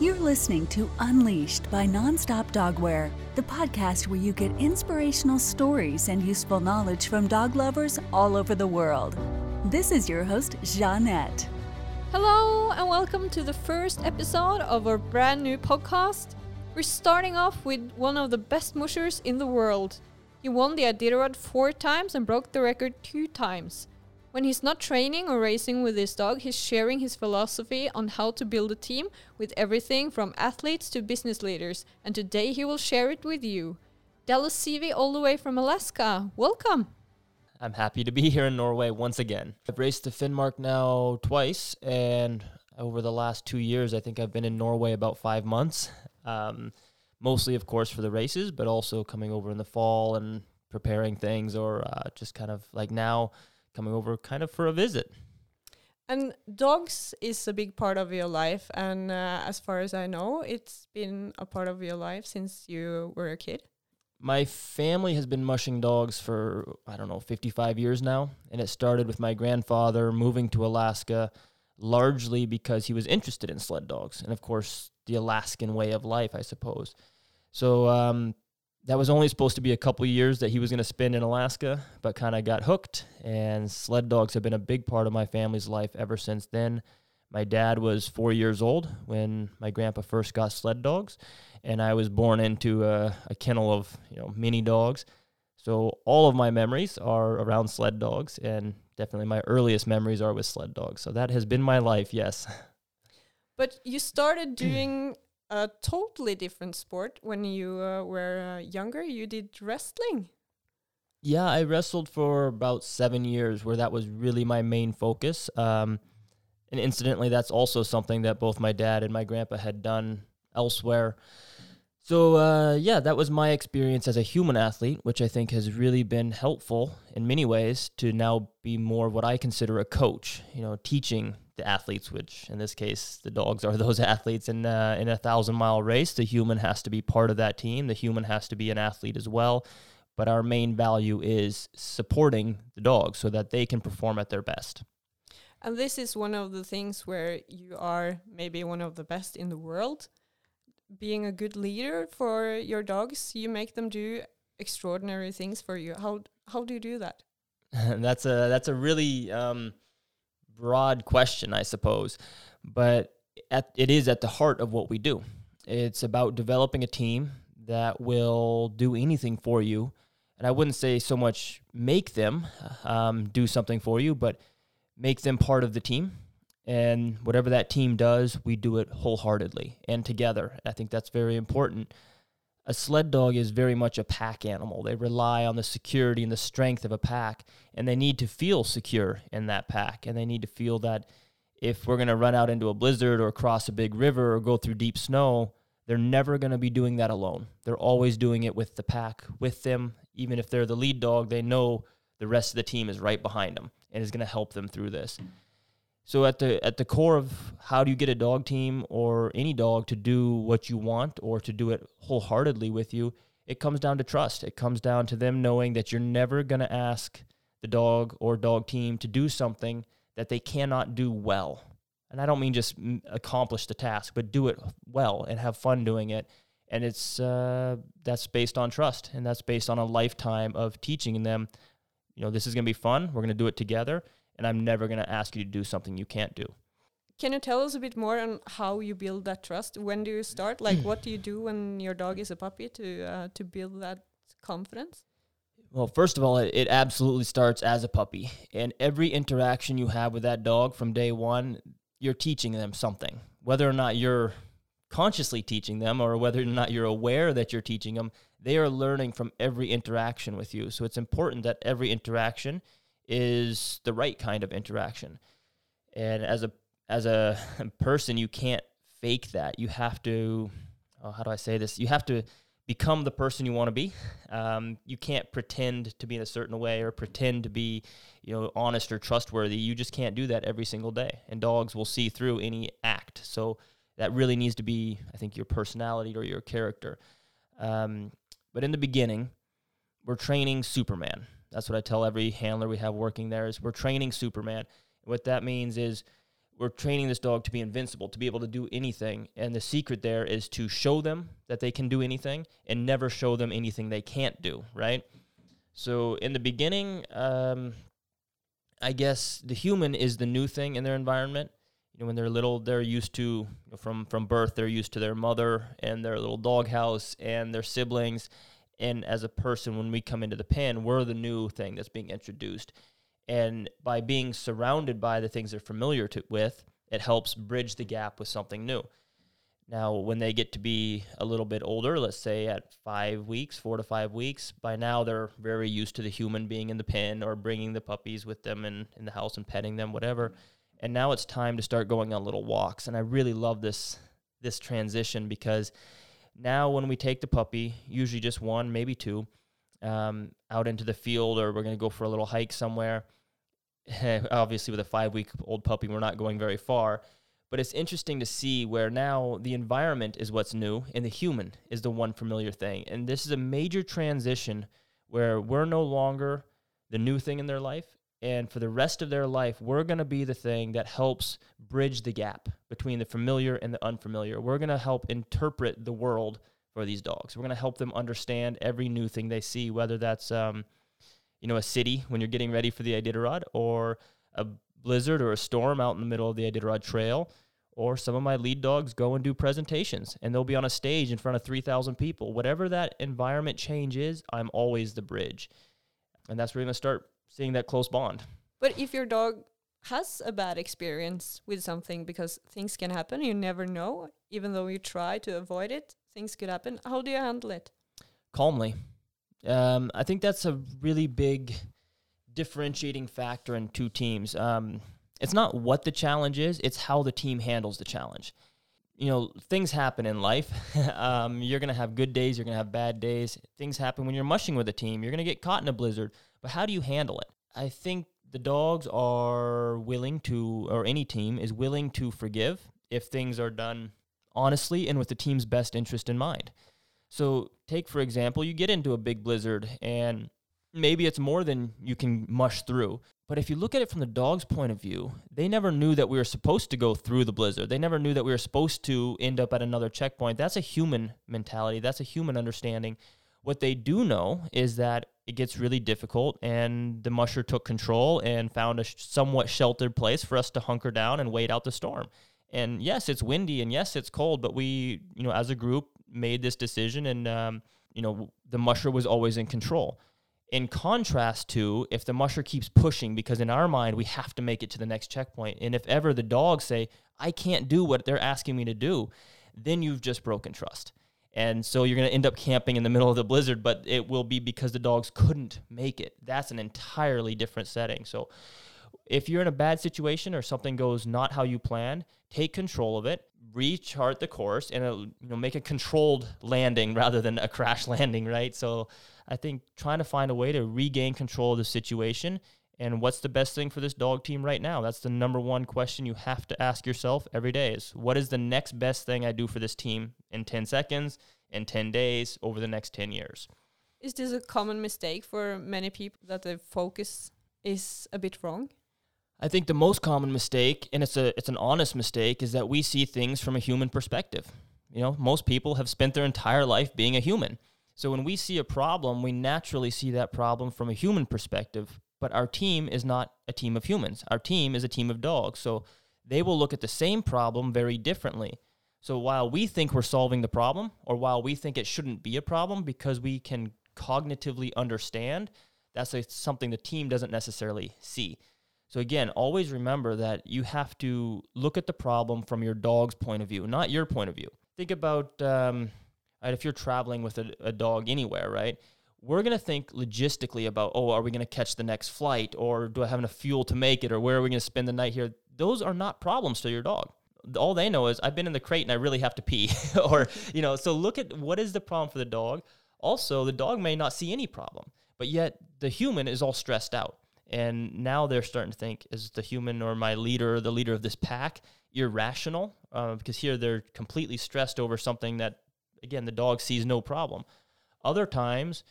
You're listening to Unleashed by Nonstop Dogwear, the podcast where you get inspirational stories and useful knowledge from dog lovers all over the world. This is your host, Jeanette. Hello, and welcome to the first episode of our brand new podcast. We're starting off with one of the best mushers in the world. He won the Iditarod four times and broke the record two times. When he's not training or racing with his dog, he's sharing his philosophy on how to build a team with everything from athletes to business leaders, and today he will share it with you. Dallas Seavey, all the way from Alaska. Welcome. I'm happy to be here in Norway once again. I've raced the Finnmark now twice, and over the last two years, I think I've been in Norway about five months. Um, mostly, of course, for the races, but also coming over in the fall and preparing things, or uh, just kind of like now coming over kind of for a visit. And dogs is a big part of your life, and uh, as far as I know, it's been a part of your life since you were a kid. My family has been mushing dogs for, I don't know, 55 years now. And it started with my grandfather moving to Alaska largely because he was interested in sled dogs. And of course, the Alaskan way of life, I suppose. So um, that was only supposed to be a couple years that he was going to spend in Alaska, but kind of got hooked. And sled dogs have been a big part of my family's life ever since then. My dad was four years old when my grandpa first got sled dogs, and I was born into a, a kennel of you know mini dogs. So all of my memories are around sled dogs, and definitely my earliest memories are with sled dogs. So that has been my life, yes. But you started doing a totally different sport when you uh, were uh, younger. You did wrestling. Yeah, I wrestled for about seven years, where that was really my main focus. Um, and incidentally, that's also something that both my dad and my grandpa had done elsewhere. So, uh, yeah, that was my experience as a human athlete, which I think has really been helpful in many ways to now be more what I consider a coach, you know, teaching the athletes, which in this case, the dogs are those athletes. In, uh, in a thousand mile race, the human has to be part of that team. The human has to be an athlete as well. But our main value is supporting the dogs so that they can perform at their best. And this is one of the things where you are maybe one of the best in the world. Being a good leader for your dogs, you make them do extraordinary things for you. How how do you do that? that's a that's a really um, broad question, I suppose, but at, it is at the heart of what we do. It's about developing a team that will do anything for you. And I wouldn't say so much make them um, do something for you, but make them part of the team. And whatever that team does, we do it wholeheartedly and together. I think that's very important a sled dog is very much a pack animal. They rely on the security and the strength of a pack, and they need to feel secure in that pack. And they need to feel that if we're going to run out into a blizzard or cross a big river or go through deep snow, they're never going to be doing that alone. They're always doing it with the pack with them. Even if they're the lead dog, they know the rest of the team is right behind them and is going to help them through this. So at the at the core of how do you get a dog team or any dog to do what you want or to do it wholeheartedly with you, it comes down to trust. It comes down to them knowing that you're never going to ask the dog or dog team to do something that they cannot do well. And I don't mean just accomplish the task, but do it well and have fun doing it. And it's uh, that's based on trust, and that's based on a lifetime of teaching them. You know, this is going to be fun. We're going to do it together and I'm never going to ask you to do something you can't do. Can you tell us a bit more on how you build that trust? When do you start? Like, what do you do when your dog is a puppy to uh, to build that confidence? Well, first of all, it, it absolutely starts as a puppy, and every interaction you have with that dog from day one, you're teaching them something. Whether or not you're consciously teaching them, or whether or not you're aware that you're teaching them, they are learning from every interaction with you. So it's important that every interaction is the right kind of interaction. And as a as a person, you can't fake that. You have to. Oh, how do I say this? You have to become the person you want to be. Um, you can't pretend to be in a certain way or pretend to be, you know, honest or trustworthy. You just can't do that every single day. And dogs will see through any act. So that really needs to be, I think, your personality or your character. Um, but in the beginning, we're training Superman. That's what I tell every handler we have working there is we're training Superman. what that means is we're training this dog to be invincible, to be able to do anything. And the secret there is to show them that they can do anything and never show them anything they can't do, right? So in the beginning, um, I guess the human is the new thing in their environment. You know, when they're little, they're used to you know, from from birth. They're used to their mother and their little doghouse and their siblings. And as a person, when we come into the pen, we're the new thing that's being introduced. And by being surrounded by the things they're familiar to, with, it helps bridge the gap with something new. Now, when they get to be a little bit older, let's say at five weeks, four to five weeks, by now they're very used to the human being in the pen or bringing the puppies with them in, in the house and petting them, whatever. And now it's time to start going on little walks. And I really love this this transition because now when we take the puppy, usually just one, maybe two, um, out into the field or we're going to go for a little hike somewhere. Obviously, with a five week old puppy, we're not going very far but it's interesting to see where now the environment is what's new and the human is the one familiar thing. And this is a major transition where we're no longer the new thing in their life. And for the rest of their life, we're going to be the thing that helps bridge the gap between the familiar and the unfamiliar. We're going to help interpret the world for these dogs. We're going to help them understand every new thing they see, whether that's, um, you know, a city when you're getting ready for the Iditarod or a blizzard or a storm out in the middle of the Iditarod Trail or some of my lead dogs go and do presentations and they'll be on a stage in front of 3,000 people. Whatever that environment change is, I'm always the bridge. And that's where you're going to start seeing that close bond. But if your dog has a bad experience with something because things can happen, you never know, even though you try to avoid it, things could happen. How do you handle it? Calmly. Um, I think that's a really big differentiating factor in two teams. Um, it's not what the challenge is, it's how the team handles the challenge. You know, things happen in life. um, you're going to have good days, you're going to have bad days. Things happen when you're mushing with a team. You're going to get caught in a blizzard. But how do you handle it? I think the dogs are willing to, or any team is willing to forgive if things are done honestly and with the team's best interest in mind. So, take for example, you get into a big blizzard and maybe it's more than you can mush through. But if you look at it from the dog's point of view, they never knew that we were supposed to go through the blizzard. They never knew that we were supposed to end up at another checkpoint. That's a human mentality, that's a human understanding. What they do know is that it gets really difficult, and the musher took control and found a somewhat sheltered place for us to hunker down and wait out the storm. And yes, it's windy, and yes, it's cold, but we, you know, as a group, made this decision, and um, you know, the musher was always in control in contrast to if the musher keeps pushing because in our mind we have to make it to the next checkpoint and if ever the dogs say i can't do what they're asking me to do then you've just broken trust and so you're going to end up camping in the middle of the blizzard but it will be because the dogs couldn't make it. That's an entirely different setting. So if you're in a bad situation or something goes not how you planned take control of it rechart the course and uh, you know make a controlled landing rather than a crash landing right? So I think trying to find a way to regain control of the situation and what's the best thing for this dog team right now? That's the number one question you have to ask yourself every day is what is the next best thing I do for this team in 10 seconds, in 10 days, over the next 10 years? Is this a common mistake for many people that the focus is a bit wrong? I think the most common mistake, and it's a it's an honest mistake, is that we see things from a human perspective. You know, most people have spent their entire life being a human. So when we see a problem, we naturally see that problem from a human perspective. But our team is not a team of humans. Our team is a team of dogs. So they will look at the same problem very differently. So while we think we're solving the problem, or while we think it shouldn't be a problem because we can cognitively understand, that's a, something the team doesn't necessarily see. So again, always remember that you have to look at the problem from your dog's point of view, not your point of view. Think about um. If you're traveling with a, a dog anywhere, right? We're going to think logistically about, oh, are we going to catch the next flight? Or do I have enough fuel to make it? Or where are we going to spend the night here? Those are not problems to your dog. All they know is, I've been in the crate and I really have to pee. or, you know, so look at what is the problem for the dog. Also, the dog may not see any problem, but yet the human is all stressed out. And now they're starting to think, is the human or my leader, the leader of this pack, irrational? Uh, because here they're completely stressed over something that again, the dog sees no problem. Other times,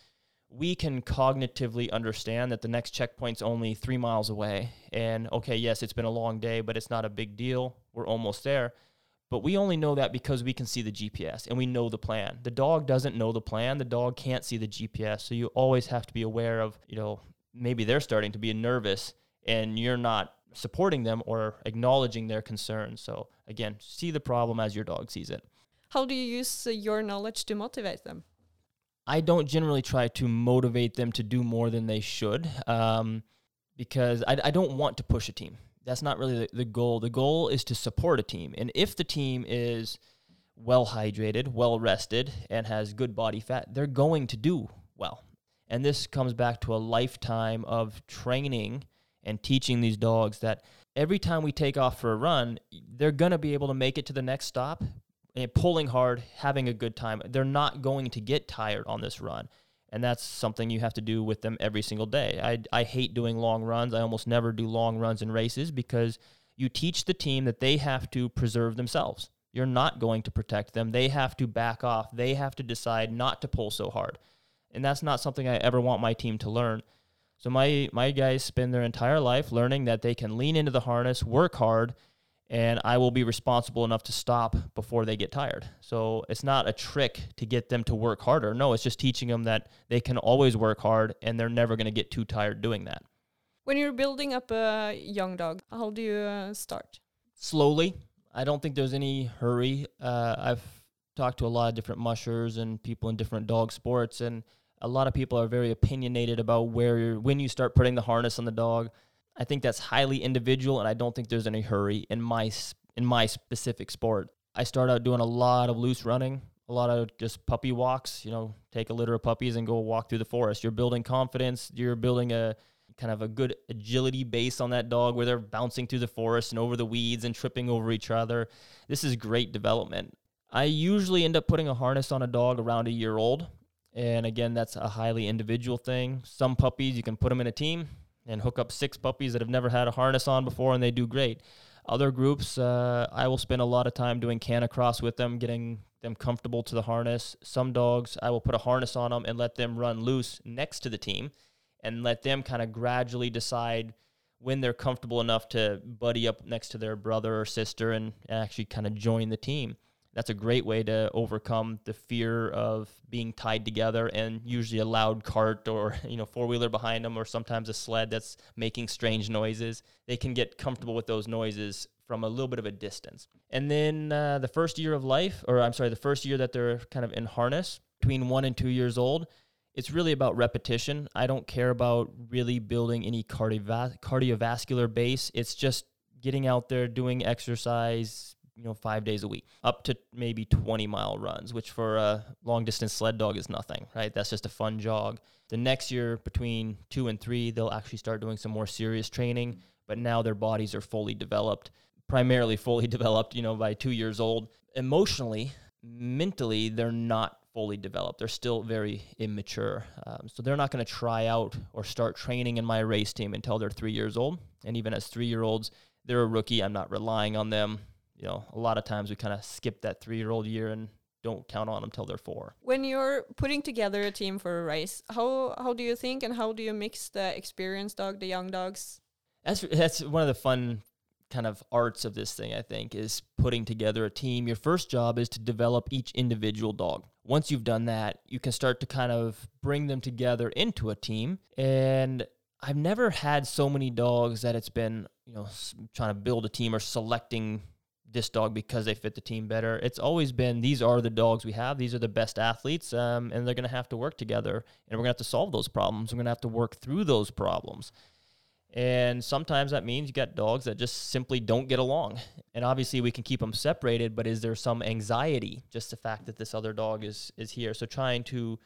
we can cognitively understand that the next checkpoint's only three miles away. And okay, yes, it's been a long day, but it's not a big deal. We're almost there. But we only know that because we can see the GPS and we know the plan. The dog doesn't know the plan. The dog can't see the GPS. So you always have to be aware of, you know, maybe they're starting to be nervous and you're not supporting them or acknowledging their concerns. So again, see the problem as your dog sees it. How do you use uh, your knowledge to motivate them? I don't generally try to motivate them to do more than they should um, because I, I, don't want to push a team. That's not really the, the goal. The goal is to support a team. And if the team is well hydrated, well rested, and has good body fat, they're going to do well. And this comes back to a lifetime of training and teaching these dogs that every time we take off for a run, they're going to be able to make it to the next stop, pulling hard, having a good time. They're not going to get tired on this run. And that's something you have to do with them every single day. I, I hate doing long runs. I almost never do long runs in races because you teach the team that they have to preserve themselves. You're not going to protect them. They have to back off. They have to decide not to pull so hard. And that's not something I ever want my team to learn. So my my guys spend their entire life learning that they can lean into the harness, work hard, and I will be responsible enough to stop before they get tired. So it's not a trick to get them to work harder. No, it's just teaching them that they can always work hard and they're never going to get too tired doing that. When you're building up a young dog, how do you uh, start? Slowly. I don't think there's any hurry. Uh, I've talked to a lot of different mushers and people in different dog sports, and a lot of people are very opinionated about where when you start putting the harness on the dog. I think that's highly individual, and I don't think there's any hurry in my in my specific sport. I start out doing a lot of loose running, a lot of just puppy walks. You know, take a litter of puppies and go walk through the forest. You're building confidence. You're building a kind of a good agility base on that dog where they're bouncing through the forest and over the weeds and tripping over each other. This is great development. I usually end up putting a harness on a dog around a year old. And again, that's a highly individual thing. Some puppies, you can put them in a team and hook up six puppies that have never had a harness on before, and they do great. Other groups, uh, I will spend a lot of time doing canicross with them, getting them comfortable to the harness. Some dogs, I will put a harness on them and let them run loose next to the team and let them kind of gradually decide when they're comfortable enough to buddy up next to their brother or sister and actually kind of join the team that's a great way to overcome the fear of being tied together and usually a loud cart or you know four wheeler behind them or sometimes a sled that's making strange noises. They can get comfortable with those noises from a little bit of a distance. And then uh, the first year of life or i'm sorry the first year that they're kind of in harness between one and two years old it's really about repetition. I don't care about really building any cardiova- cardiovascular base. It's just getting out there doing exercise you know, five days a week, up to maybe 20 mile runs, which for a long distance sled dog is nothing, right? That's just a fun jog. The next year, between two and three, they'll actually start doing some more serious training, but now their bodies are fully developed, primarily fully developed, you know, by two years old. Emotionally, mentally, they're not fully developed. They're still very immature. Um, so they're not going to try out or start training in my race team until they're three years old. And even as three year olds, they're a rookie. I'm not relying on them you know, a lot of times we kind of skip that three year old year and don't count on them till they're four. When you're putting together a team for a race, how how do you think and how do you mix the experienced dog, the young dogs? That's that's one of the fun kind of arts of this thing. I think is putting together a team. Your first job is to develop each individual dog. Once you've done that, you can start to kind of bring them together into a team. And I've never had so many dogs that it's been you know trying to build a team or selecting this dog because they fit the team better. It's always been these are the dogs we have. These are the best athletes, um, and they're going to have to work together, and we're going to have to solve those problems. We're going to have to work through those problems. And sometimes that means you got dogs that just simply don't get along. And obviously we can keep them separated, but is there some anxiety just the fact that this other dog is is here? So trying to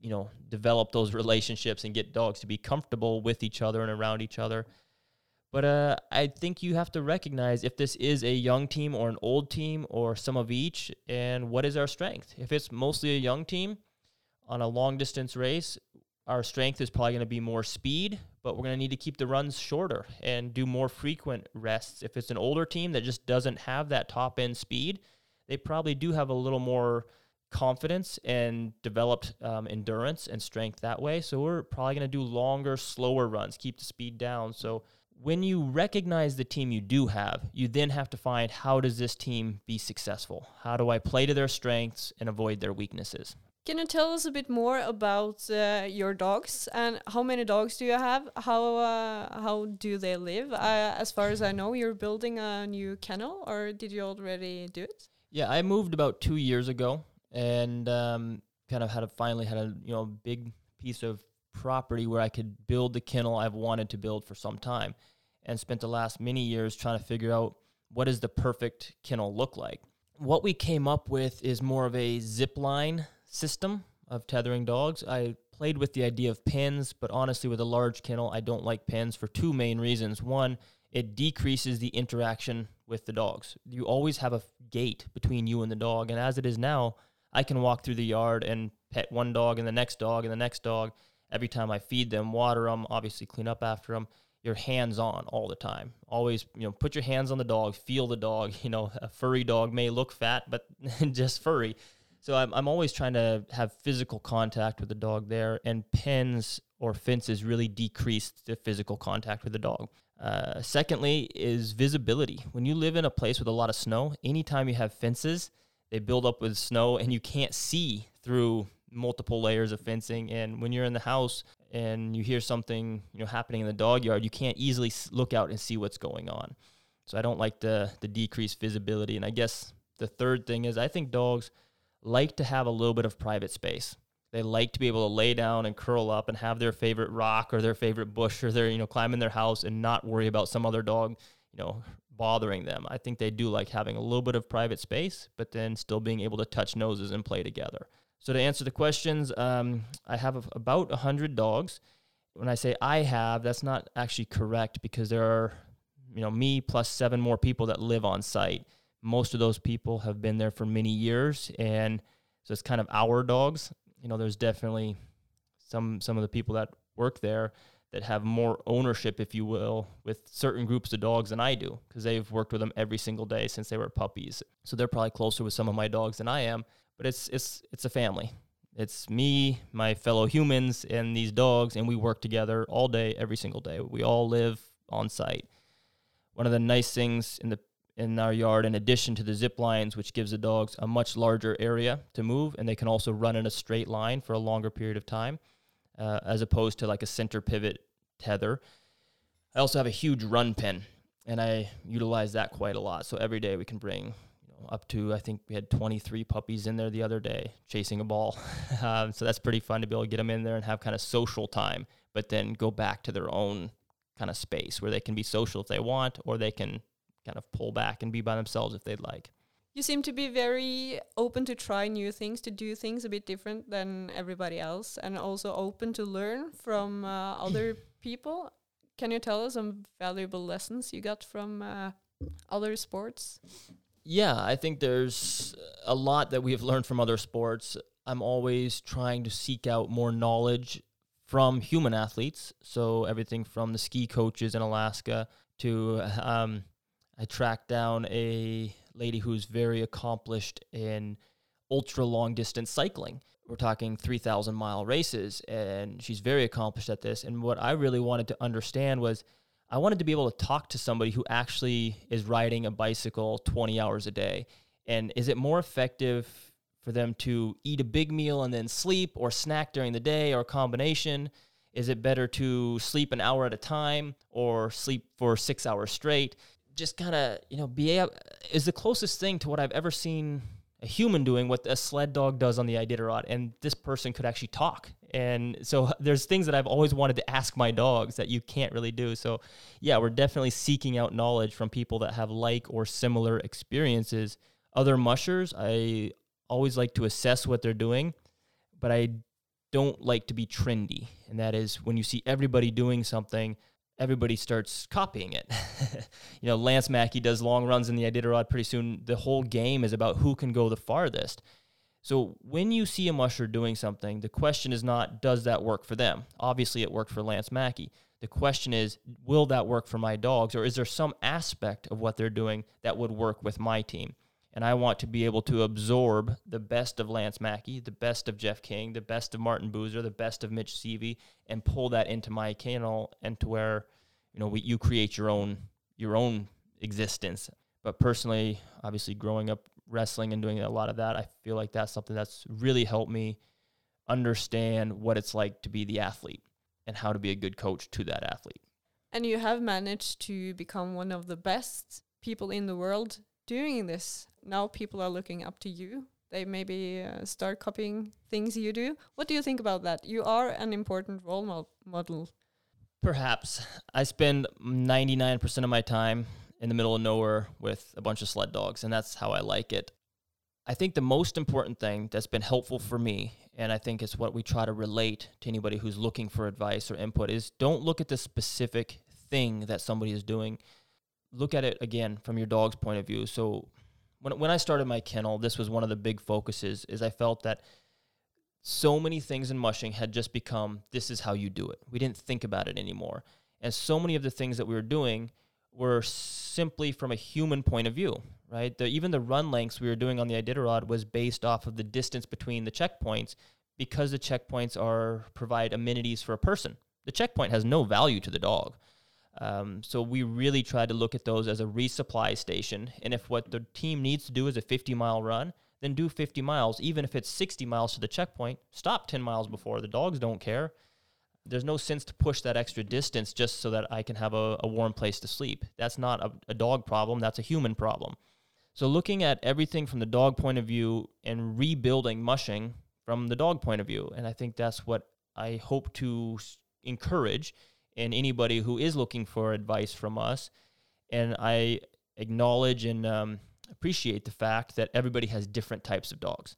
you know develop those relationships and get dogs to be comfortable with each other and around each other but uh, I think you have to recognize if this is a young team or an old team or some of each, and what is our strength. If it's mostly a young team on a long distance race, our strength is probably going to be more speed, but we're going to need to keep the runs shorter and do more frequent rests. If it's an older team that just doesn't have that top end speed, they probably do have a little more confidence and developed um, endurance and strength that way. So we're probably going to do longer, slower runs, keep the speed down. So when you recognize the team you do have, you then have to find how does this team be successful? How do I play to their strengths and avoid their weaknesses? Can you tell us a bit more about uh, your dogs and how many dogs do you have? How uh, how do they live? Uh, as far as I know, you're building a new kennel, or did you already do it? Yeah, I moved about two years ago, and um, kind of had a finally had a you know big piece of property where I could build the kennel I've wanted to build for some time and spent the last many years trying to figure out what does the perfect kennel look like. What we came up with is more of a zip line system of tethering dogs. I played with the idea of pins, but honestly, with a large kennel, I don't like pins for two main reasons. One, it decreases the interaction with the dogs. You always have a gate between you and the dog, and as it is now, I can walk through the yard and pet one dog and the next dog and the next dog every time I feed them, water them, obviously clean up after them. You're hands on all the time. Always, you know, put your hands on the dog, feel the dog. You know, a furry dog may look fat, but just furry. So I'm, I'm always trying to have physical contact with the dog there, and pens or fences really decrease the physical contact with the dog. Uh, secondly, is visibility. When you live in a place with a lot of snow, anytime you have fences, they build up with snow and you can't see through multiple layers of fencing. And when you're in the house and you hear something you know happening in the dog yard, you can't easily look out and see what's going on. So I don't like the the decreased visibility. And I guess the third thing is I think dogs like to have a little bit of private space. They like to be able to lay down and curl up and have their favorite rock or their favorite bush or their you know climb in their house and not worry about some other dog you know bothering them. I think they do like having a little bit of private space, but then still being able to touch noses and play together. So to answer the questions, um, I have about 100 dogs. When I say I have, that's not actually correct because there are, you know, me plus seven more people that live on site. Most of those people have been there for many years, and so it's kind of our dogs. You know, there's definitely some some of the people that work there that have more ownership, if you will, with certain groups of dogs than I do because they've worked with them every single day since they were puppies. So they're probably closer with some of my dogs than I am but it's it's it's a family. It's me, my fellow humans, and these dogs, and we work together all day, every single day. We all live on site. One of the nice things in the in our yard, in addition to the zip lines, which gives the dogs a much larger area to move, and they can also run in a straight line for a longer period of time, uh, as opposed to like a center pivot tether. I also have a huge run pen, and I utilize that quite a lot. So every day we can bring up to I think we had 23 puppies in there the other day chasing a ball. um, so that's pretty fun to be able to get them in there and have kind of social time, but then go back to their own kind of space where they can be social if they want, or they can kind of pull back and be by themselves if they'd like. You seem to be very open to try new things, to do things a bit different than everybody else, and also open to learn from uh, other people. Can you tell us some valuable lessons you got from uh, other sports? Yeah, I think there's a lot that we have learned from other sports. I'm always trying to seek out more knowledge from human athletes. So everything from the ski coaches in Alaska to um, I tracked down a lady who's very accomplished in ultra long distance cycling. We're talking 3,000 mile races, and she's very accomplished at this. And what I really wanted to understand was I wanted to be able to talk to somebody who actually is riding a bicycle 20 hours a day. And is it more effective for them to eat a big meal and then sleep or snack during the day or combination? Is it better to sleep an hour at a time or sleep for six hours straight? Just kind of, you know, be is the closest thing to what I've ever seen a human doing what a sled dog does on the Iditarod, and this person could actually talk. And so there's things that I've always wanted to ask my dogs that you can't really do. So yeah, we're definitely seeking out knowledge from people that have like or similar experiences. Other mushers, I always like to assess what they're doing, but I don't like to be trendy. And that is when you see everybody doing something, everybody starts copying it. you know, Lance Mackey does long runs in the Iditarod. Pretty soon, the whole game is about who can go the farthest. So when you see a musher doing something, the question is not, does that work for them? Obviously, it worked for Lance Mackey. The question is, will that work for my dogs? Or is there some aspect of what they're doing that would work with my team? And I want to be able to absorb the best of Lance Mackey, the best of Jeff King, the best of Martin Buser, the best of Mitch Seavey, and pull that into my kennel and to where, you know, we, you create your own your own existence. But personally, obviously growing up wrestling and doing a lot of that, I feel like that's something that's really helped me understand what it's like to be the athlete and how to be a good coach to that athlete. And you have managed to become one of the best people in the world doing this. Now people are looking up to you. They maybe uh, start copying things you do. What do you think about that? You are an important role mo model. Perhaps. I spend 99% of my time in the middle of nowhere with a bunch of sled dogs, and that's how I like it. I think the most important thing that's been helpful for me, and I think it's what we try to relate to anybody who's looking for advice or input, is don't look at the specific thing that somebody is doing. Look at it again from your dog's point of view. So when when I started my kennel, this was one of the big focuses is I felt that so many things in mushing had just become this is how you do it. We didn't think about it anymore. And so many of the things that we were doing were simply from a human point of view, right? The, even the run lengths we were doing on the Iditarod was based off of the distance between the checkpoints because the checkpoints are provide amenities for a person. The checkpoint has no value to the dog. Um, so we really tried to look at those as a resupply station. And if what the team needs to do is a 50 mile run, then do 50 miles. Even if it's 60 miles to the checkpoint, stop 10 miles before. The dogs don't care there's no sense to push that extra distance just so that I can have a, a warm place to sleep. That's not a, a dog problem, that's a human problem. So, looking at everything from the dog point of view and rebuilding mushing from the dog point of view. And I think that's what I hope to encourage in anybody who is looking for advice from us. And I acknowledge and um, appreciate the fact that everybody has different types of dogs.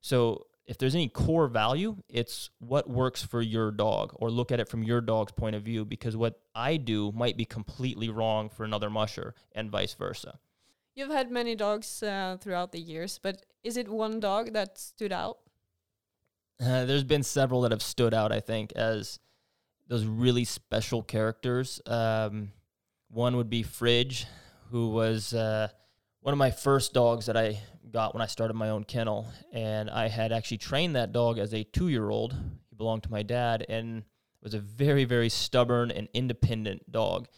So, if there's any core value, it's what works for your dog, or look at it from your dog's point of view, because what I do might be completely wrong for another musher, and vice versa. You've had many dogs uh, throughout the years, but is it one dog that stood out? Uh, there's been several that have stood out, I think, as those really special characters. Um, one would be Fridge, who was uh, one of my first dogs that I got when I started my own kennel. And I had actually trained that dog as a two year old. He belonged to my dad and was a very, very stubborn and independent dog.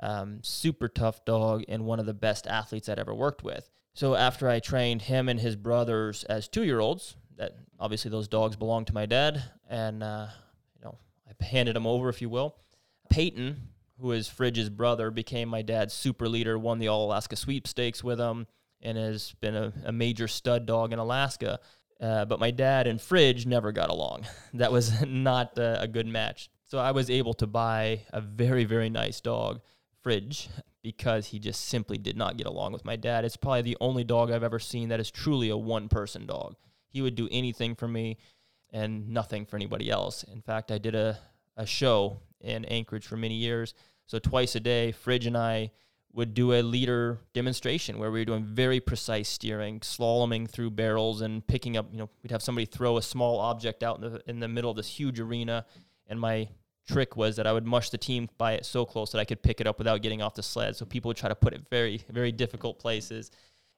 Um, super tough dog and one of the best athletes I'd ever worked with. So after I trained him and his brothers as two year olds, that obviously those dogs belonged to my dad, and uh, handed him over, if you will. Peyton, who is Fridge's brother, became my dad's super leader. Won the All Alaska Sweepstakes with him and has been a, a major stud dog in Alaska. Uh, but my dad and Fridge never got along. That was not a, a, good match. So I was able to buy a very, very nice dog, Fridge, because he just simply did not get along with my dad. It's probably the only dog I've ever seen that is truly a one person dog. He would do anything for me and nothing for anybody else. In fact, I did a, a show in Anchorage for many years. So twice a day, Fridge and I would do a leader demonstration where we were doing very precise steering, slaloming through barrels and picking up, you know, we'd have somebody throw a small object out in the, in the middle of this huge arena. And my trick was that I would mush the team by it so close that I could pick it up without getting off the sled. So people would try to put it very, very difficult places.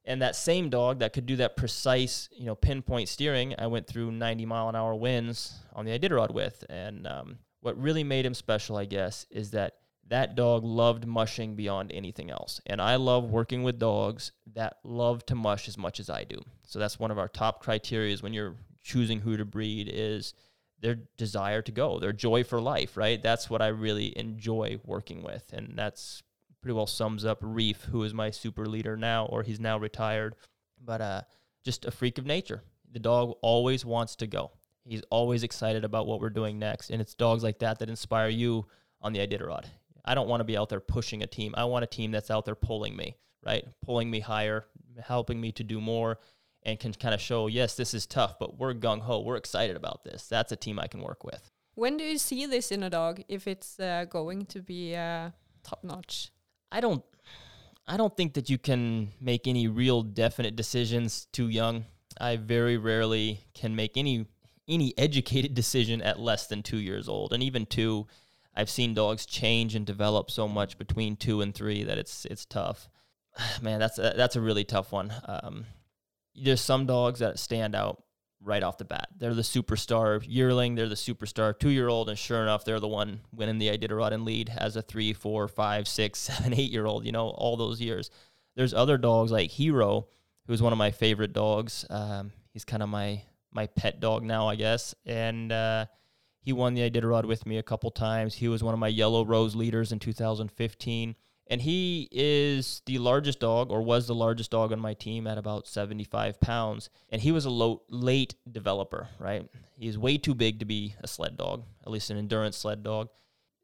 And that same dog that could do that precise, you know, pinpoint steering, I went through 90 mile an hour winds on the Iditarod with. And um, what really made him special, I guess, is that that dog loved mushing beyond anything else. And I love working with dogs that love to mush as much as I do. So that's one of our top criteria when you're choosing who to breed is their desire to go, their joy for life, right? That's what I really enjoy working with. And that's pretty well sums up Reef, who is my super leader now, or he's now retired. But uh, just a freak of nature. The dog always wants to go. He's always excited about what we're doing next. And it's dogs like that that inspire you on the Iditarod. I don't want to be out there pushing a team. I want a team that's out there pulling me, right? Pulling me higher, helping me to do more, and can kind of show, yes, this is tough, but we're gung ho. We're excited about this. That's a team I can work with. When do you see this in a dog if it's uh, going to be uh, top notch? I don't. I don't think that you can make any real definite decisions too young. I very rarely can make any any educated decision at less than two years old, and even two I've seen dogs change and develop so much between two and three that it's it's tough. man, that's a, that's a really tough one. Um, there's some dogs that stand out right off the bat. They're the superstar yearling. They're the superstar two year old, and sure enough, they're the one winning the Iditarod and lead as a three, four, five, six, seven, eight year old. You know, all those years. There's other dogs like Hero, who's one of my favorite dogs. Um, he's kind of my my pet dog now, I guess, and uh, he won the Iditarod with me a couple times. He was one of my Yellow Rose leaders in 2015. And he is the largest dog, or was the largest dog on my team at about 75 pounds. And he was a low, late developer, right? He's way too big to be a sled dog, at least an endurance sled dog.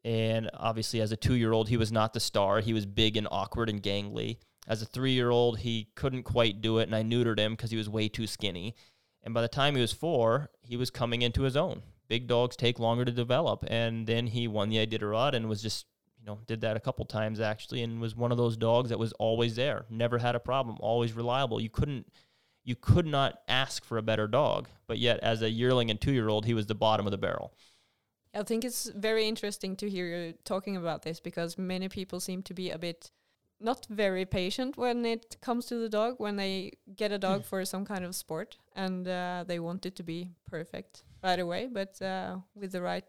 And obviously, as a two year old, he was not the star. He was big and awkward and gangly. As a three year old, he couldn't quite do it, and I neutered him because he was way too skinny. And by the time he was four, he was coming into his own. Big dogs take longer to develop. And then he won the Iditarod and was just you know, did that a couple times actually, and was one of those dogs that was always there, never had a problem, always reliable. You couldn't, you could not ask for a better dog, but yet as a yearling and two year old, he was the bottom of the barrel. I think it's very interesting to hear you talking about this because many people seem to be a bit not very patient when it comes to the dog when they get a dog mm. for some kind of sport and uh, they want it to be perfect right away, but uh, with the right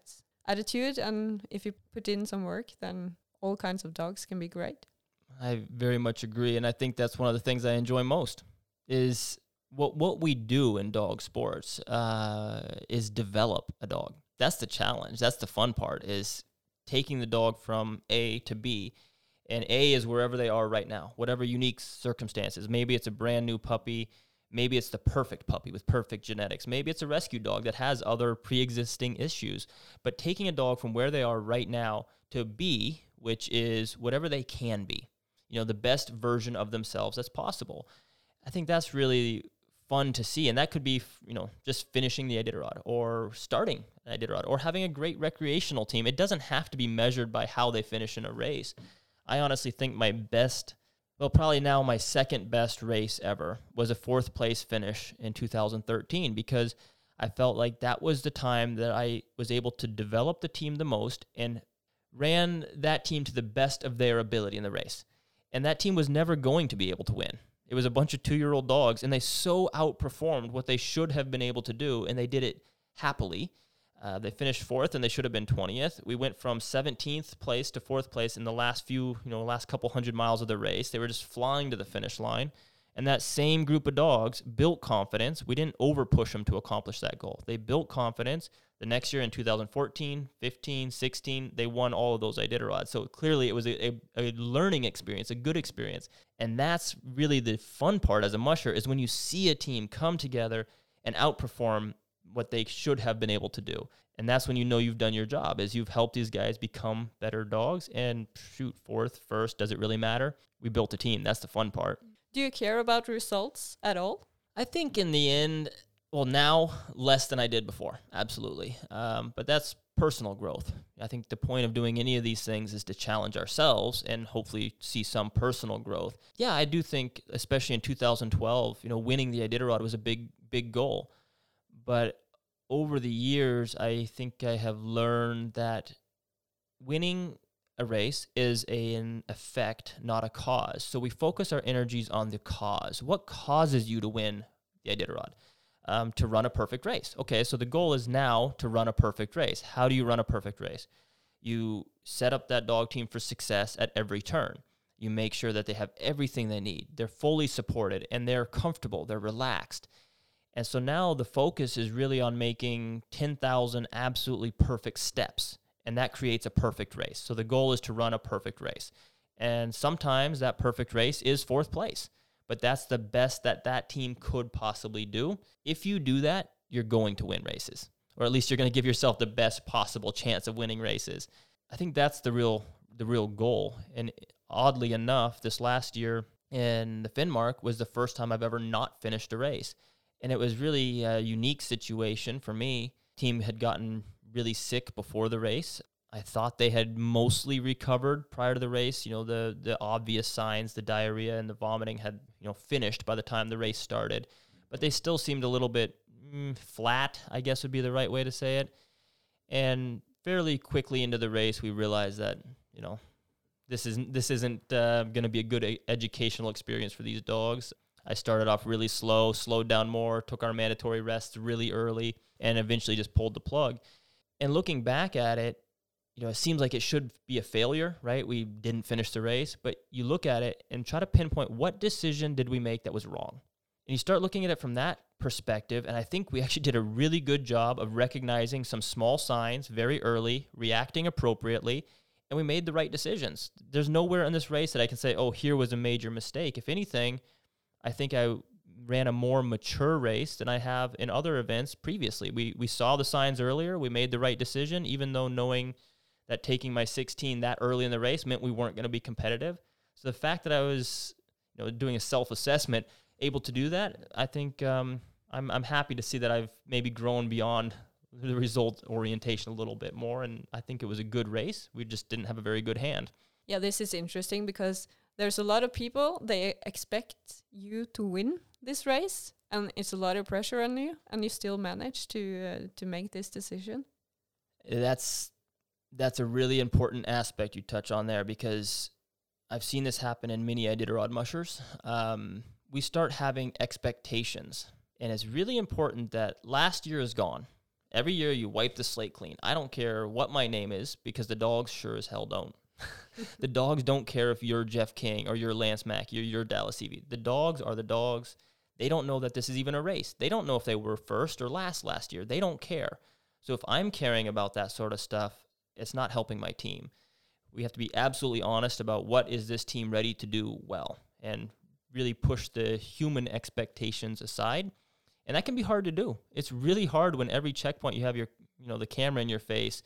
attitude and if you put in some work then all kinds of dogs can be great. I very much agree and i think that's one of the things i enjoy most is what what we do in dog sports uh, is develop a dog. That's the challenge. That's the fun part is taking the dog from a to b and a is wherever they are right now whatever unique circumstances. Maybe it's a brand new puppy Maybe it's the perfect puppy with perfect genetics. Maybe it's a rescue dog that has other pre existing issues. But taking a dog from where they are right now to be, which is whatever they can be, you know, the best version of themselves that's possible. I think that's really fun to see. And that could be, you know, just finishing the Iditarod or starting an Iditarod or having a great recreational team. It doesn't have to be measured by how they finish in a race. I honestly think my best well, probably now my second best race ever was a fourth place finish in 2013 because I felt like that was the time that I was able to develop the team the most and ran that team to the best of their ability in the race. And that team was never going to be able to win. It was a bunch of two year old dogs, and they so outperformed what they should have been able to do, and they did it happily. Uh, they finished fourth, and they should have been 20th. We went from 17th place to fourth place in the last few, you know, last couple hundred miles of the race. They were just flying to the finish line. And that same group of dogs built confidence. We didn't over push them to accomplish that goal. They built confidence. The next year in 2014, 15, 16, they won all of those Iditarods. So clearly it was a, a, a, learning experience, a good experience. And that's really the fun part as a musher is when you see a team come together and outperform what they should have been able to do. And that's when you know you've done your job, is you've helped these guys become better dogs. And shoot, fourth, first, does it really matter? We built a team. That's the fun part. Do you care about results at all? I think in the end, well, now less than I did before. Absolutely. Um, but that's personal growth. I think the point of doing any of these things is to challenge ourselves and hopefully see some personal growth. Yeah, I do think, especially in 2012, you know, winning the Iditarod was a big, big goal. But over the years, I think I have learned that winning a race is a, an effect, not a cause. So we focus our energies on the cause. What causes you to win the Iditarod? Um, to run a perfect race. Okay, so the goal is now to run a perfect race. How do you run a perfect race? You set up that dog team for success at every turn. You make sure that they have everything they need. They're fully supported and they're comfortable, they're relaxed. And so now the focus is really on making 10,000 absolutely perfect steps. And that creates a perfect race. So the goal is to run a perfect race. And sometimes that perfect race is fourth place, but that's the best that that team could possibly do. If you do that, you're going to win races, or at least you're going to give yourself the best possible chance of winning races. I think that's the real the real goal. And oddly enough, this last year in the Finnmark was the first time I've ever not finished a race. And it was really a unique situation for me. Team had gotten really sick before the race. I thought they had mostly recovered prior to the race. You know, the the obvious signs, the diarrhea and the vomiting had, you know, finished by the time the race started. But they still seemed a little bit mm, flat, I guess would be the right way to say it. And fairly quickly into the race, we realized that, you know, this isn't this isn't uh, going to be a good educational experience for these dogs. I started off really slow, slowed down more, took our mandatory rests really early, and eventually just pulled the plug. And looking back at it, you know, it seems like it should be a failure, right? We didn't finish the race, but you look at it and try to pinpoint what decision did we make that was wrong. And you start looking at it from that perspective, and I think we actually did a really good job of recognizing some small signs very early, reacting appropriately, and we made the right decisions. There's nowhere in this race that I can say, oh, here was a major mistake. If anything, I think I ran a more mature race than I have in other events previously. We we saw the signs earlier. We made the right decision, even though knowing that taking my 16 that early in the race meant we weren't going to be competitive. So the fact that I was you know doing a self assessment, able to do that, I think um, I'm I'm happy to see that I've maybe grown beyond the result orientation a little bit more, and I think it was a good race. We just didn't have a very good hand. Yeah, this is interesting because there's a lot of people they expect you to win this race and it's a lot of pressure on you and you still manage to uh, to make this decision that's that's a really important aspect you touch on there because I've seen this happen in many Iditarod mushers. Um, we start having expectations, and it's really important that last year is gone. Every year you wipe the slate clean. I don't care what my name is because the dogs sure as hell don't. the dogs don't care if you're Jeff King or you're Lance Mackey or you're Dallas Seavey. The dogs are the dogs. They don't know that this is even a race. They don't know if they were first or last last year. They don't care. So if I'm caring about that sort of stuff, it's not helping my team. We have to be absolutely honest about what is this team ready to do well and really push the human expectations aside. And that can be hard to do. It's really hard when every checkpoint you have your you know the camera in your face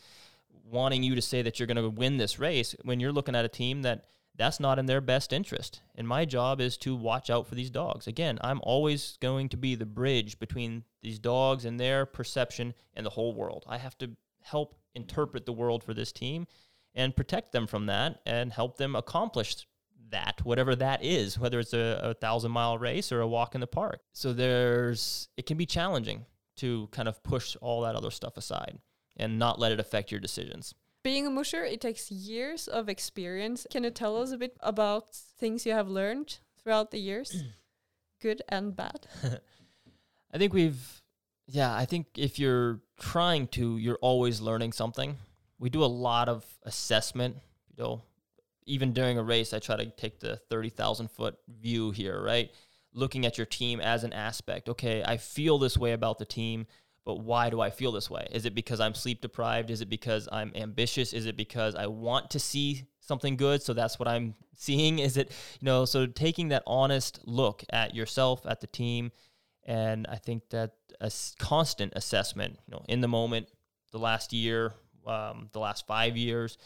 wanting you to say that you're going to win this race when you're looking at a team that that's not in their best interest. And my job is to watch out for these dogs. Again, I'm always going to be the bridge between these dogs and their perception and the whole world. I have to help interpret the world for this team and protect them from that and help them accomplish that, whatever that is, whether it's a, a thousand mile race or a walk in the park. So there's, it can be challenging to kind of push all that other stuff aside and not let it affect your decisions. Being a musher, it takes years of experience. Can you tell us a bit about things you have learned throughout the years, good and bad? I think we've, yeah, I think if you're trying to, you're always learning something. We do a lot of assessment, you know, even during a race, I try to take the 30,000 foot view here, right? Looking at your team as an aspect. Okay, I feel this way about the team but why do I feel this way? Is it because I'm sleep deprived? Is it because I'm ambitious? Is it because I want to see something good? So that's what I'm seeing. Is it, you know, so taking that honest look at yourself, at the team, and I think that a constant assessment, you know, in the moment, the last year, um, the last five years,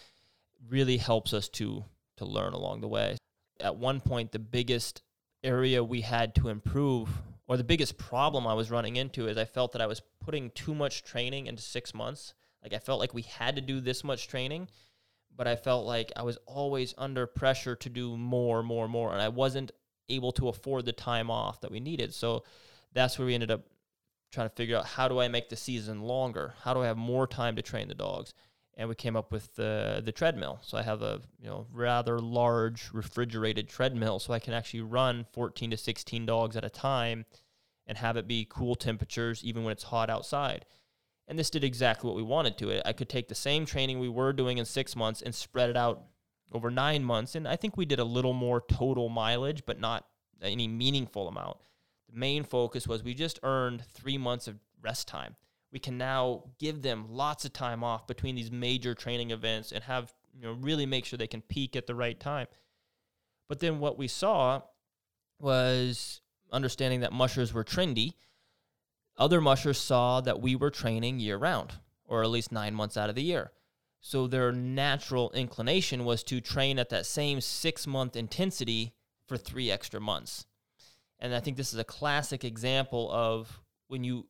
really helps us to to learn along the way. At one point, the biggest area we had to improve or the biggest problem I was running into is I felt that I was putting too much training into six months. Like I felt like we had to do this much training, but I felt like I was always under pressure to do more, more, more, and I wasn't able to afford the time off that we needed. So that's where we ended up trying to figure out how do I make the season longer? How do I have more time to train the dogs? And we came up with the the treadmill. So I have a you know rather large refrigerated treadmill, so I can actually run 14 to 16 dogs at a time and have it be cool temperatures even when it's hot outside. And this did exactly what we wanted to. It I could take the same training we were doing in six months and spread it out over nine months. And I think we did a little more total mileage, but not any meaningful amount. The main focus was we just earned three months of rest time. We can now give them lots of time off between these major training events and have, you know, really make sure they can peak at the right time. But then what we saw was understanding that mushers were trendy, other mushers saw that we were training year round, or at least nine months out of the year. So their natural inclination was to train at that same six month intensity for three extra months. And I think this is a classic example of when you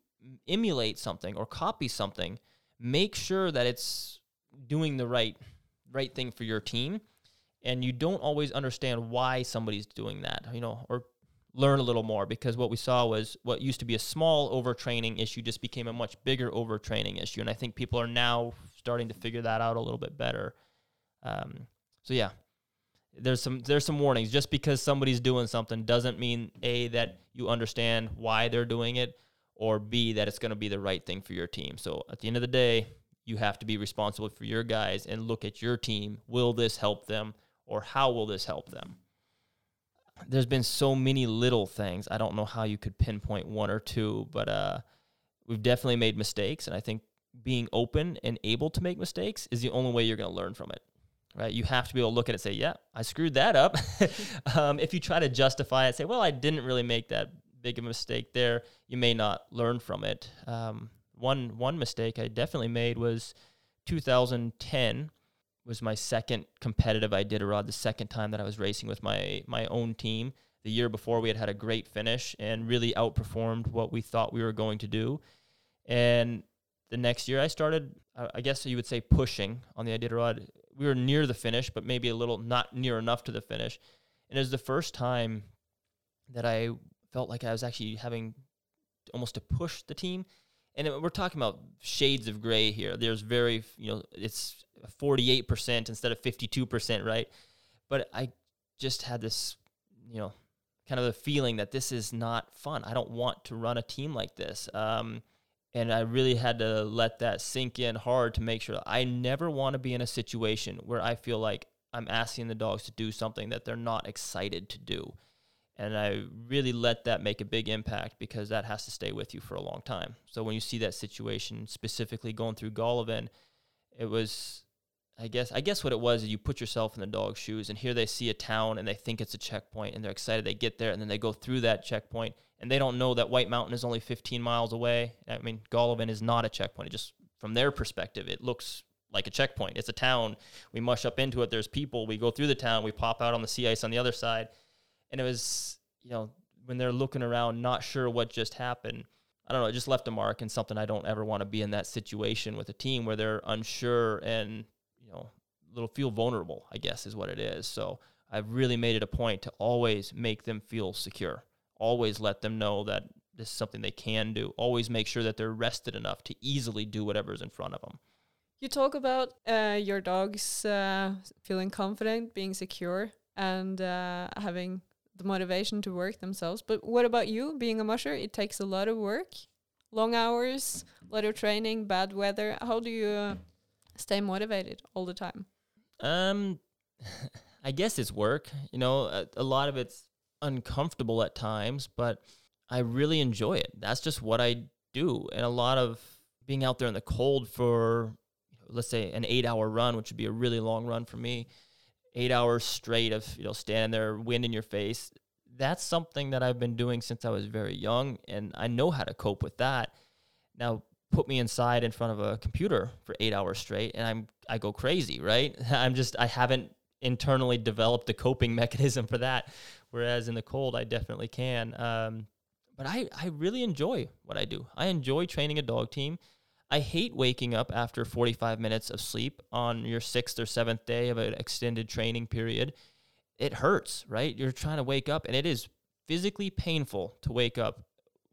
emulate something or copy something, make sure that it's doing the right right thing for your team and you don't always understand why somebody's doing that, you know, or learn a little more because what we saw was what used to be a small overtraining issue just became a much bigger overtraining issue. And I think people are now starting to figure that out a little bit better. Um, so, yeah. there's some there's some warnings. Just because somebody's doing something doesn't mean a that you understand why they're doing it, or b that it's going to be the right thing for your team. So at the end of the day, you have to be responsible for your guys and look at your team. Will this help them, or how will this help them? There's been so many little things. I don't know how you could pinpoint one or two, but uh, we've definitely made mistakes, and I think being open and able to make mistakes is the only way you're going to learn from it right? You have to be able to look at it and say, yeah, I screwed that up. um, if you try to justify it, say, well, I didn't really make that big a mistake there, you may not learn from it. Um, one one mistake I definitely made was 2010 was my second competitive Iditarod, the second time that I was racing with my my own team. The year before we had had a great finish and really outperformed what we thought we were going to do. And the next year I started, I guess you would say pushing on the Iditarod we were near the finish, but maybe a little not near enough to the finish. And it was the first time that I felt like I was actually having almost to push the team. And it, we're talking about shades of gray here. There's very, you know, it's 48% instead of 52%, right? But I just had this, you know, kind of a feeling that this is not fun. I don't want to run a team like this. Um, and I really had to let that sink in hard to make sure I never want to be in a situation where I feel like I'm asking the dogs to do something that they're not excited to do. And I really let that make a big impact because that has to stay with you for a long time. So when you see that situation specifically going through Golovin, it was I guess I guess what it was is you put yourself in the dog's shoes and here they see a town and they think it's a checkpoint and they're excited they get there and then they go through that checkpoint and they don't know that White Mountain is only 15 miles away. I mean, Golovin is not a checkpoint. It just from their perspective, it looks like a checkpoint. It's a town. We mush up into it. There's people. We go through the town. We pop out on the sea ice on the other side. And it was, you know, when they're looking around, not sure what just happened. I don't know. It just left a mark and something I don't ever want to be in that situation with a team where they're unsure and, you know, little feel vulnerable, I guess is what it is. So I've really made it a point to always make them feel secure always let them know that this is something they can do. Always make sure that they're rested enough to easily do whatever's in front of them. You talk about uh, your dogs uh, feeling confident, being secure, and uh, having the motivation to work themselves. But what about you, being a musher? It takes a lot of work, long hours, a lot of training, bad weather. How do you uh, stay motivated all the time? Um, I guess it's work. You know, a, a lot of it's uncomfortable at times, but I really enjoy it. That's just what I do. And a lot of being out there in the cold for, let's say, an eight hour run, which would be a really long run for me, eight hours straight of, you know, standing there, wind in your face. That's something that I've been doing since I was very young, and I know how to cope with that. Now, put me inside in front of a computer for eight hours straight, and I'm I go crazy, right? I'm just I haven't internally developed a coping mechanism for that. Whereas in the cold, I definitely can. Um, but I, I really enjoy what I do. I enjoy training a dog team. I hate waking up after 45 minutes of sleep on your sixth or seventh day of an extended training period. It hurts, right? You're trying to wake up, and it is physically painful to wake up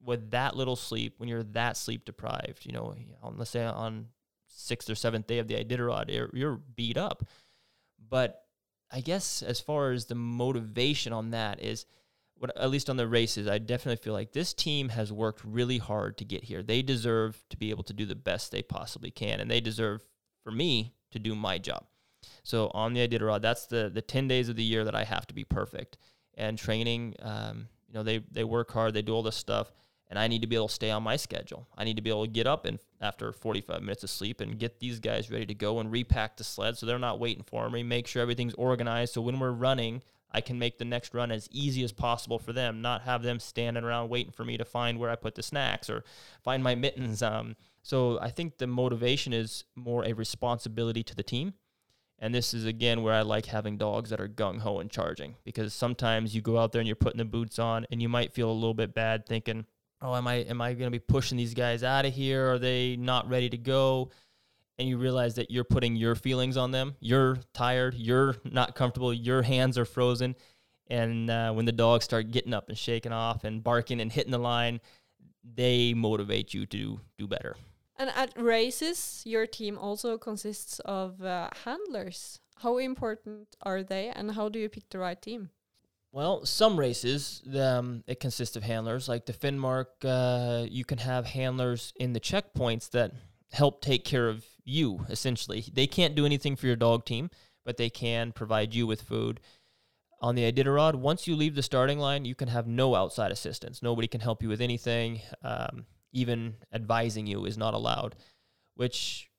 with that little sleep when you're that sleep deprived. You know, on, let's say on sixth or seventh day of the Iditarod, you're, you're beat up. But I guess as far as the motivation on that is, what at least on the races, I definitely feel like this team has worked really hard to get here. They deserve to be able to do the best they possibly can, and they deserve for me to do my job. So on the Iditarod, that's the the ten days of the year that I have to be perfect. And training, um, you know, they they work hard, they do all this stuff and I need to be able to stay on my schedule. I need to be able to get up and after 45 minutes of sleep and get these guys ready to go and repack the sled so they're not waiting for me. Make sure everything's organized so when we're running, I can make the next run as easy as possible for them, not have them standing around waiting for me to find where I put the snacks or find my mittens. Um, so I think the motivation is more a responsibility to the team. And this is again where I like having dogs that are gung ho and charging because sometimes you go out there and you're putting the boots on and you might feel a little bit bad thinking, oh, am I am I going to be pushing these guys out of here? Are they not ready to go? And you realize that you're putting your feelings on them. You're tired. You're not comfortable. Your hands are frozen. And uh, when the dogs start getting up and shaking off and barking and hitting the line, they motivate you to do better. And at races, your team also consists of uh, handlers. How important are they, and how do you pick the right team? Well, some races, um, it consists of handlers. Like the Finnmark, uh, you can have handlers in the checkpoints that help take care of you, essentially. They can't do anything for your dog team, but they can provide you with food. On the Iditarod, once you leave the starting line, you can have no outside assistance. Nobody can help you with anything. Um, even advising you is not allowed, which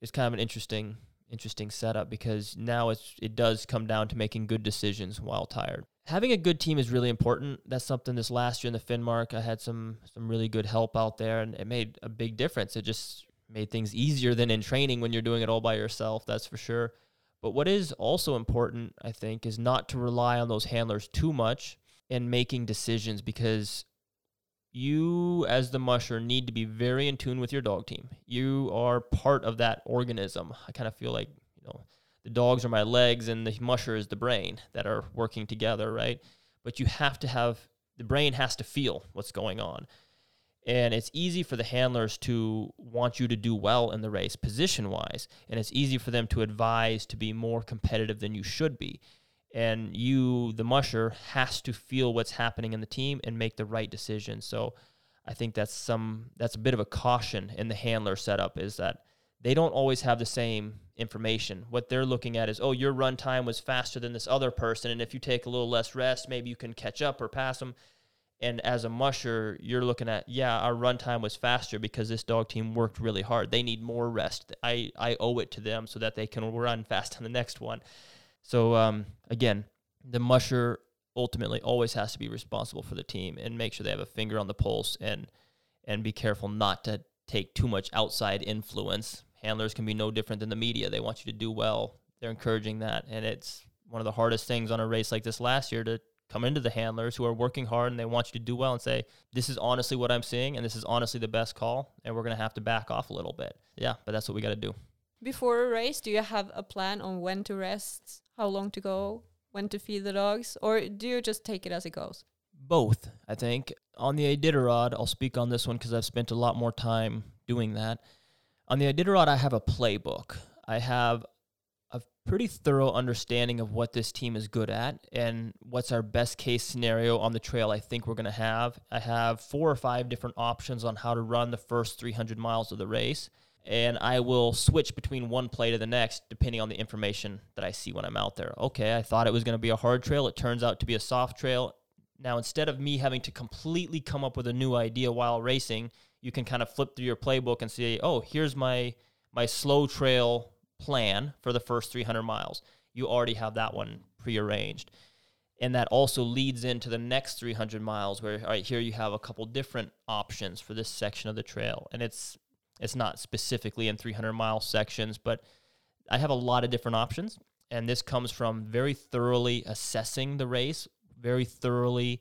is kind of an interesting interesting setup because now it's it does come down to making good decisions while tired. Having a good team is really important. That's something this last year in the Finnmark, I had some some really good help out there, and it made a big difference. It just made things easier than in training when you're doing it all by yourself. That's for sure. But what is also important, I think, is not to rely on those handlers too much in making decisions because you as the musher need to be very in tune with your dog team. You are part of that organism. I kind of feel like, you know, the dogs are my legs and the musher is the brain that are working together, right? But you have to have the brain has to feel what's going on. And it's easy for the handlers to want you to do well in the race position wise. And it's easy for them to advise to be more competitive than you should be. And you the musher has to feel what's happening in the team and make the right decision. So i think that's some that's a bit of a caution in the handler setup is that they don't always have the same information. What they're looking at is oh your run time was faster than this other person. And if you take a little less rest maybe you can catch up or pass them and as a musher you're looking at yeah our run time was faster because this dog team worked really hard they need more rest i i owe it to them so that they can run fast on the next one so um, again, the musher ultimately always has to be responsible for the team and make sure they have a finger on the pulse and and be careful not to take too much outside influence. Handlers can be no different than the media. They want you to do well. They're encouraging that, and it's one of the hardest things on a race like this last year to come into the handlers who are working hard and they want you to do well and say, This is honestly what I'm seeing, and this is honestly the best call, and we're going to have to back off a little bit. Yeah, but that's what we got to do. Before a race, do you have a plan on when to rest, how long to go, when to feed the dogs, or do you just take it as it goes? Both, I think. On the Iditarod, I'll speak on this one because I've spent a lot more time doing that. On the Iditarod, I have a playbook. I have pretty thorough understanding of what this team is good at and what's our best case scenario on the trail I think we're going to have. I have four or five different options on how to run the first 300 miles of the race and I will switch between one play to the next depending on the information that I see when I'm out there. Okay, I thought it was going to be a hard trail. It turns out to be a soft trail. Now, instead of me having to completely come up with a new idea while racing, you can kind of flip through your playbook and say, "Oh, here's my my slow trail plan for the first 300 miles." You already have that one prearranged. And that also leads into the next 300 miles where all right, here you have a couple different options for this section of the trail. And it's it's not specifically in 300 mile sections, but I have a lot of different options. And this comes from very thoroughly assessing the race, very thoroughly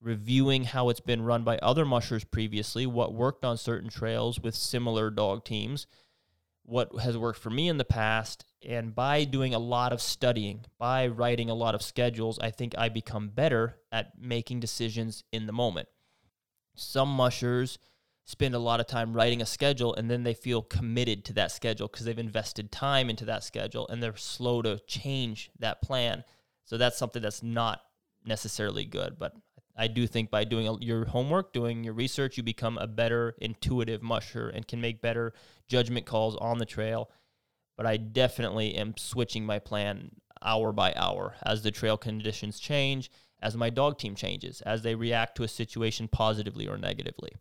reviewing how it's been run by other mushers previously, what worked on certain trails with similar dog teams, what has worked for me in the past. And by doing a lot of studying, by writing a lot of schedules, I think I become better at making decisions in the moment. Some mushers spend a lot of time writing a schedule and then they feel committed to that schedule because they've invested time into that schedule and they're slow to change that plan. So that's something that's not necessarily good. But I do think by doing your homework, doing your research, you become a better intuitive musher and can make better judgment calls on the trail. But I definitely am switching my plan hour by hour as the trail conditions change, as my dog team changes, as they react to a situation positively or negatively.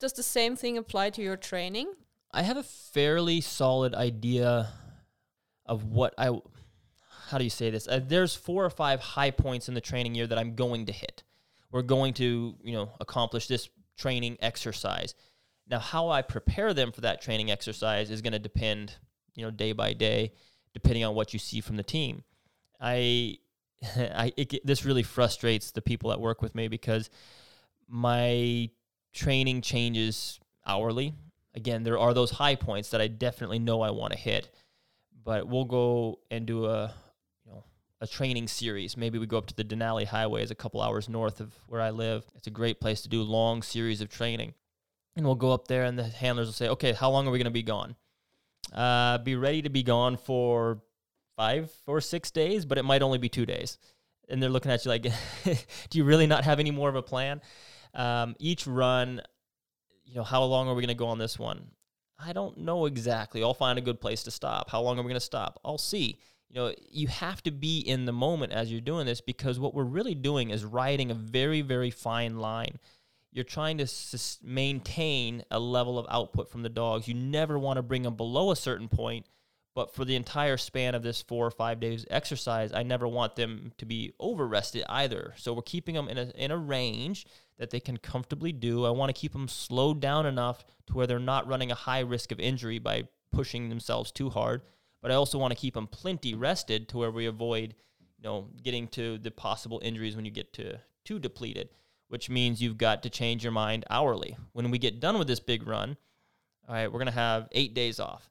Does the same thing apply to your training? I have a fairly solid idea of what I how do you say this? Uh, there's four or five high points in the training year that I'm going to hit. We're going to, you know, accomplish this training exercise. Now, how I prepare them for that training exercise is going to depend, you know, day by day, depending on what you see from the team. I, I, it, this really frustrates the people that work with me because my training changes hourly. Again, there are those high points that I definitely know I want to hit, but we'll go and do a a training series. Maybe we go up to the Denali Highway, is a couple hours north of where I live. It's a great place to do long series of training, and we'll go up there, and the handlers will say, "Okay, how long are we going to be gone? Uh, be ready to be gone for five or six days, but it might only be two days. And they're looking at you like, do you really not have any more of a plan? Um, each run, you know, how long are we going to go on this one? I don't know exactly. I'll find a good place to stop. How long are we going to stop? I'll see. You know, you have to be in the moment as you're doing this because what we're really doing is riding a very, very fine line. You're trying to sus- maintain a level of output from the dogs. You never want to bring them below a certain point, but for the entire span of this four or five days exercise, I never want them to be over rested either. So we're keeping them in a, in a range that they can comfortably do. I want to keep them slowed down enough to where they're not running a high risk of injury by pushing themselves too hard. But I also want to keep them plenty rested to where we avoid, you know, getting to the possible injuries when you get to too depleted, which means you've got to change your mind hourly. When we get done with this big run, all right, we're to have eight days off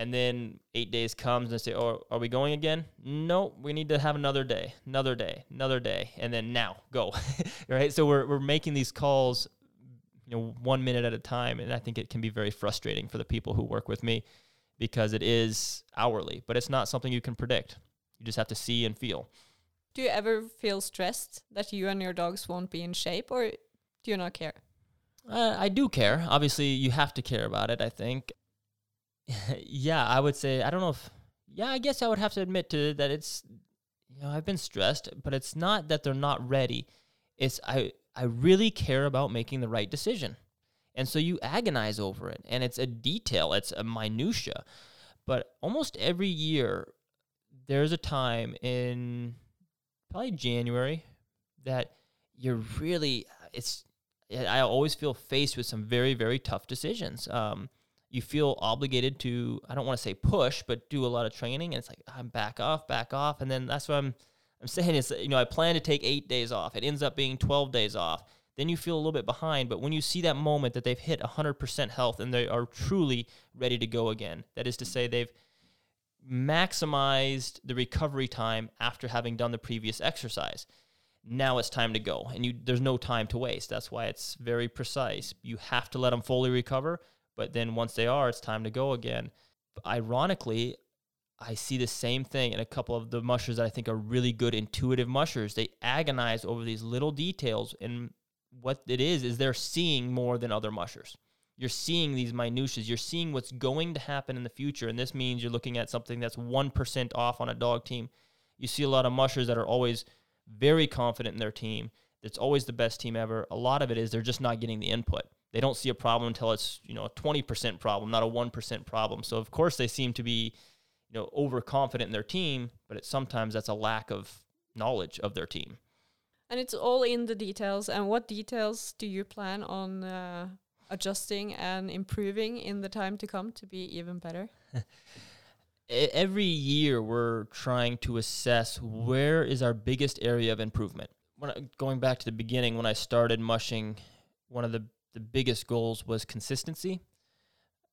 and then eight days comes and say, "Oh, are we going again?" No, we need to have another day, another day, another day, and then now go. right? So we're we're making these calls, you know, one minute at a time, and I think it can be very frustrating for the people who work with me because it is hourly, but it's not something you can predict. You just have to see and feel. Do you ever feel stressed that you and your dogs won't be in shape, or do you not care? Uh, I do care. Obviously, you have to care about it. I think yeah, I would say I don't know if yeah, I guess I would have to admit to that it's you know, I've been stressed, but it's not that they're not ready. It's I I really care about making the right decision. And so you agonize over it and it's a detail, it's a minutia. But almost every year there's a time in probably January that you're really it's I always feel faced with some very very tough decisions. Um, you feel obligated to I don't want to say push, but do a lot of training, and it's like I'm back off, back off, and then that's what I'm I'm saying is you know I plan to take eight days off. It ends up being twelve days off. Then you feel a little bit behind, but when you see that moment that they've hit 100% health and they are truly ready to go again, that is to say they've maximized the recovery time after having done the previous exercise. Now it's time to go, and you there's no time to waste. That's why it's very precise. You have to let them fully recover, but then once they are, it's time to go again. But ironically, I see the same thing in a couple of the mushers that I think are really good intuitive mushers. They agonize over these little details, and what it is is they're seeing more than other mushers. You're seeing these minutiae. You're seeing what's going to happen in the future, and this means you're looking at something that's one percent off on a dog team. You see a lot of mushers that are always very confident in their team. It's always the best team ever. A lot of it is they're just not getting the input they don't see a problem until it's you know a 20% problem not a 1% problem so of course they seem to be you know overconfident in their team but it, sometimes that's a lack of knowledge of their team and it's all in the details. And what details do you plan on uh, adjusting and improving in the time to come to be even better? Every year we're trying to assess where is our biggest area of improvement. When I, going back to the beginning when i started mushing one of the the biggest goals was consistency.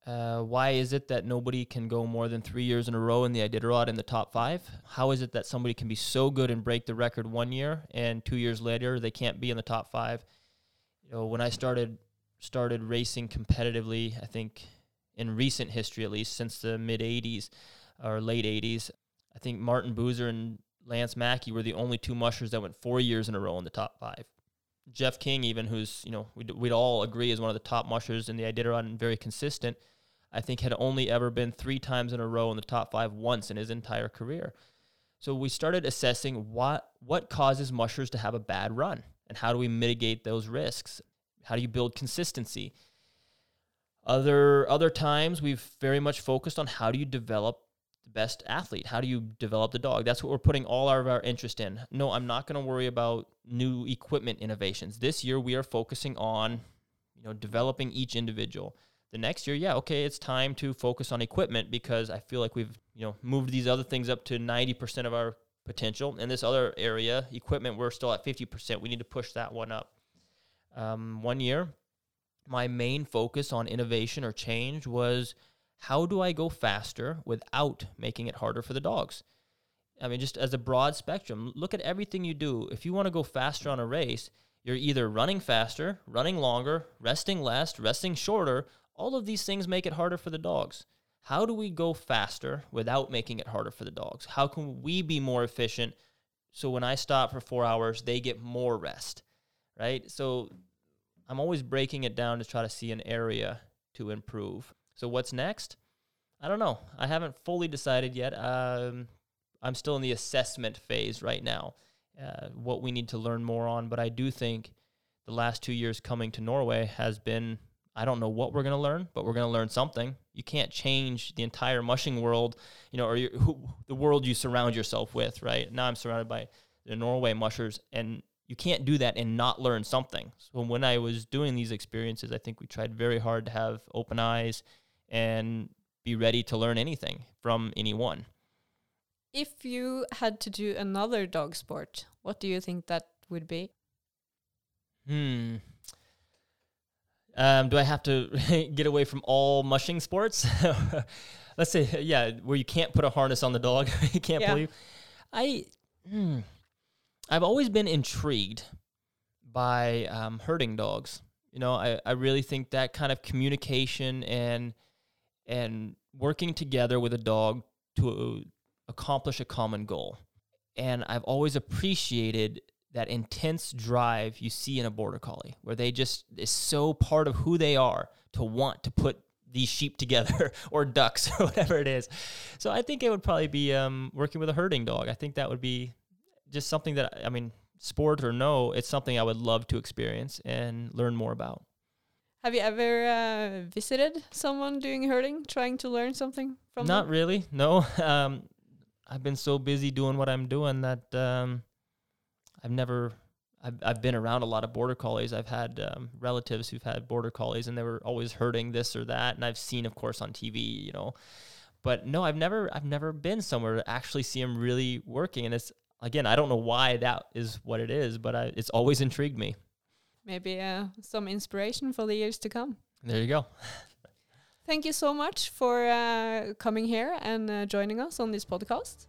Uh, why is it that nobody can go more than three years in a row in the Iditarod in the top five? How is it that somebody can be so good and break the record one year and two years later they can't be in the top five? You know, when I started started racing competitively, I think in recent history at least since the mid '80s or late '80s, I think Martin Buser and Lance Mackey were the only two mushers that went four years in a row in the top five. Jeff King, even who's you know we'd, we'd all agree is one of the top mushers in the Iditarod and very consistent, I think had only ever been three times in a row in the top five once in his entire career. So we started assessing what what causes mushers to have a bad run and how do we mitigate those risks? How do you build consistency? Other other times we've very much focused on how do you develop the best athlete? How do you develop the dog? That's what we're putting all of our interest in. No, I'm not going to worry about new equipment innovations. This year we are focusing on, you know, developing each individual. The next year, yeah, okay, it's time to focus on equipment because I feel like we've, you know, moved these other things up to 90% of our potential. In this other area, equipment, we're still at 50%. We need to push that one up. Um, one year, my main focus on innovation or change was how do I go faster without making it harder for the dogs? I mean, just as a broad spectrum, look at everything you do. If you want to go faster on a race, you're either running faster, running longer, resting less, resting shorter. All of these things make it harder for the dogs. how do we go faster without making it harder for the dogs? How can we be more efficient so when I stop for four hours, they get more rest, right? So I'm always breaking it down to try to see an area to improve. So what's next? I don't know. I haven't fully decided yet. Um, I'm still in the assessment phase right now, uh, what we need to learn more on. But I do think the last two years coming to Norway has been I don't know what we're going to learn, but we're going to learn something. You can't change the entire mushing world, you know, or your, who, the world you surround yourself with, right? Now I'm surrounded by the Norway mushers, and you can't do that and not learn something. So when I was doing these experiences, I think we tried very hard to have open eyes and be ready to learn anything from anyone. If you had to do another dog sport, what do you think that would be? Hmm. Um, do I have to get away from all mushing sports? Let's say, yeah, where you can't put a harness on the dog, you can't Yeah. pull you. I, hmm, I've always been intrigued by um, herding dogs. You know, I, I really think that kind of communication and and working together with a dog to accomplish a common goal. And I've always appreciated that intense drive you see in a border collie where they just is so part of who they are to want to put these sheep together or ducks or whatever it is. So i think it would probably be um, working with a herding dog. I think that would be just something that i mean sport or no it's something i would love to experience and learn more about. Have you ever uh, visited someone doing herding, trying to learn something from not them? really no. Um, i've been so busy doing what i'm doing that um, i've never I've, I've been around a lot of border collies. I've had um, relatives who've had border collies, and they were always hurting this or that. And I've seen, of course, on TV, you know. But no, I've never, I've never been somewhere to actually see them really working. And it's again, I don't know why that is what it is, but I, it's always intrigued me. Maybe uh, some inspiration for the years to come. There you go. Thank you so much for uh, coming here and uh, joining us on this podcast.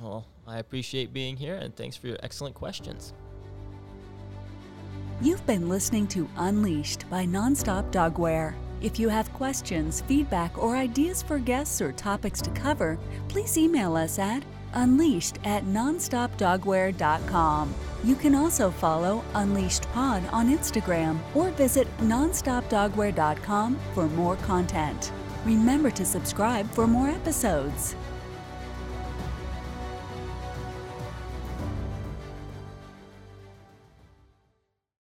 Well, I appreciate being here, and thanks for your excellent questions. You've been listening to Unleashed by Nonstop Dogwear. If you have questions, feedback, or ideas for guests or topics to cover, please email us at unleashed at nonstopdogwear.com. You can also follow Unleashed Pod on Instagram or visit nonstopdogwear.com for more content. Remember to subscribe for more episodes.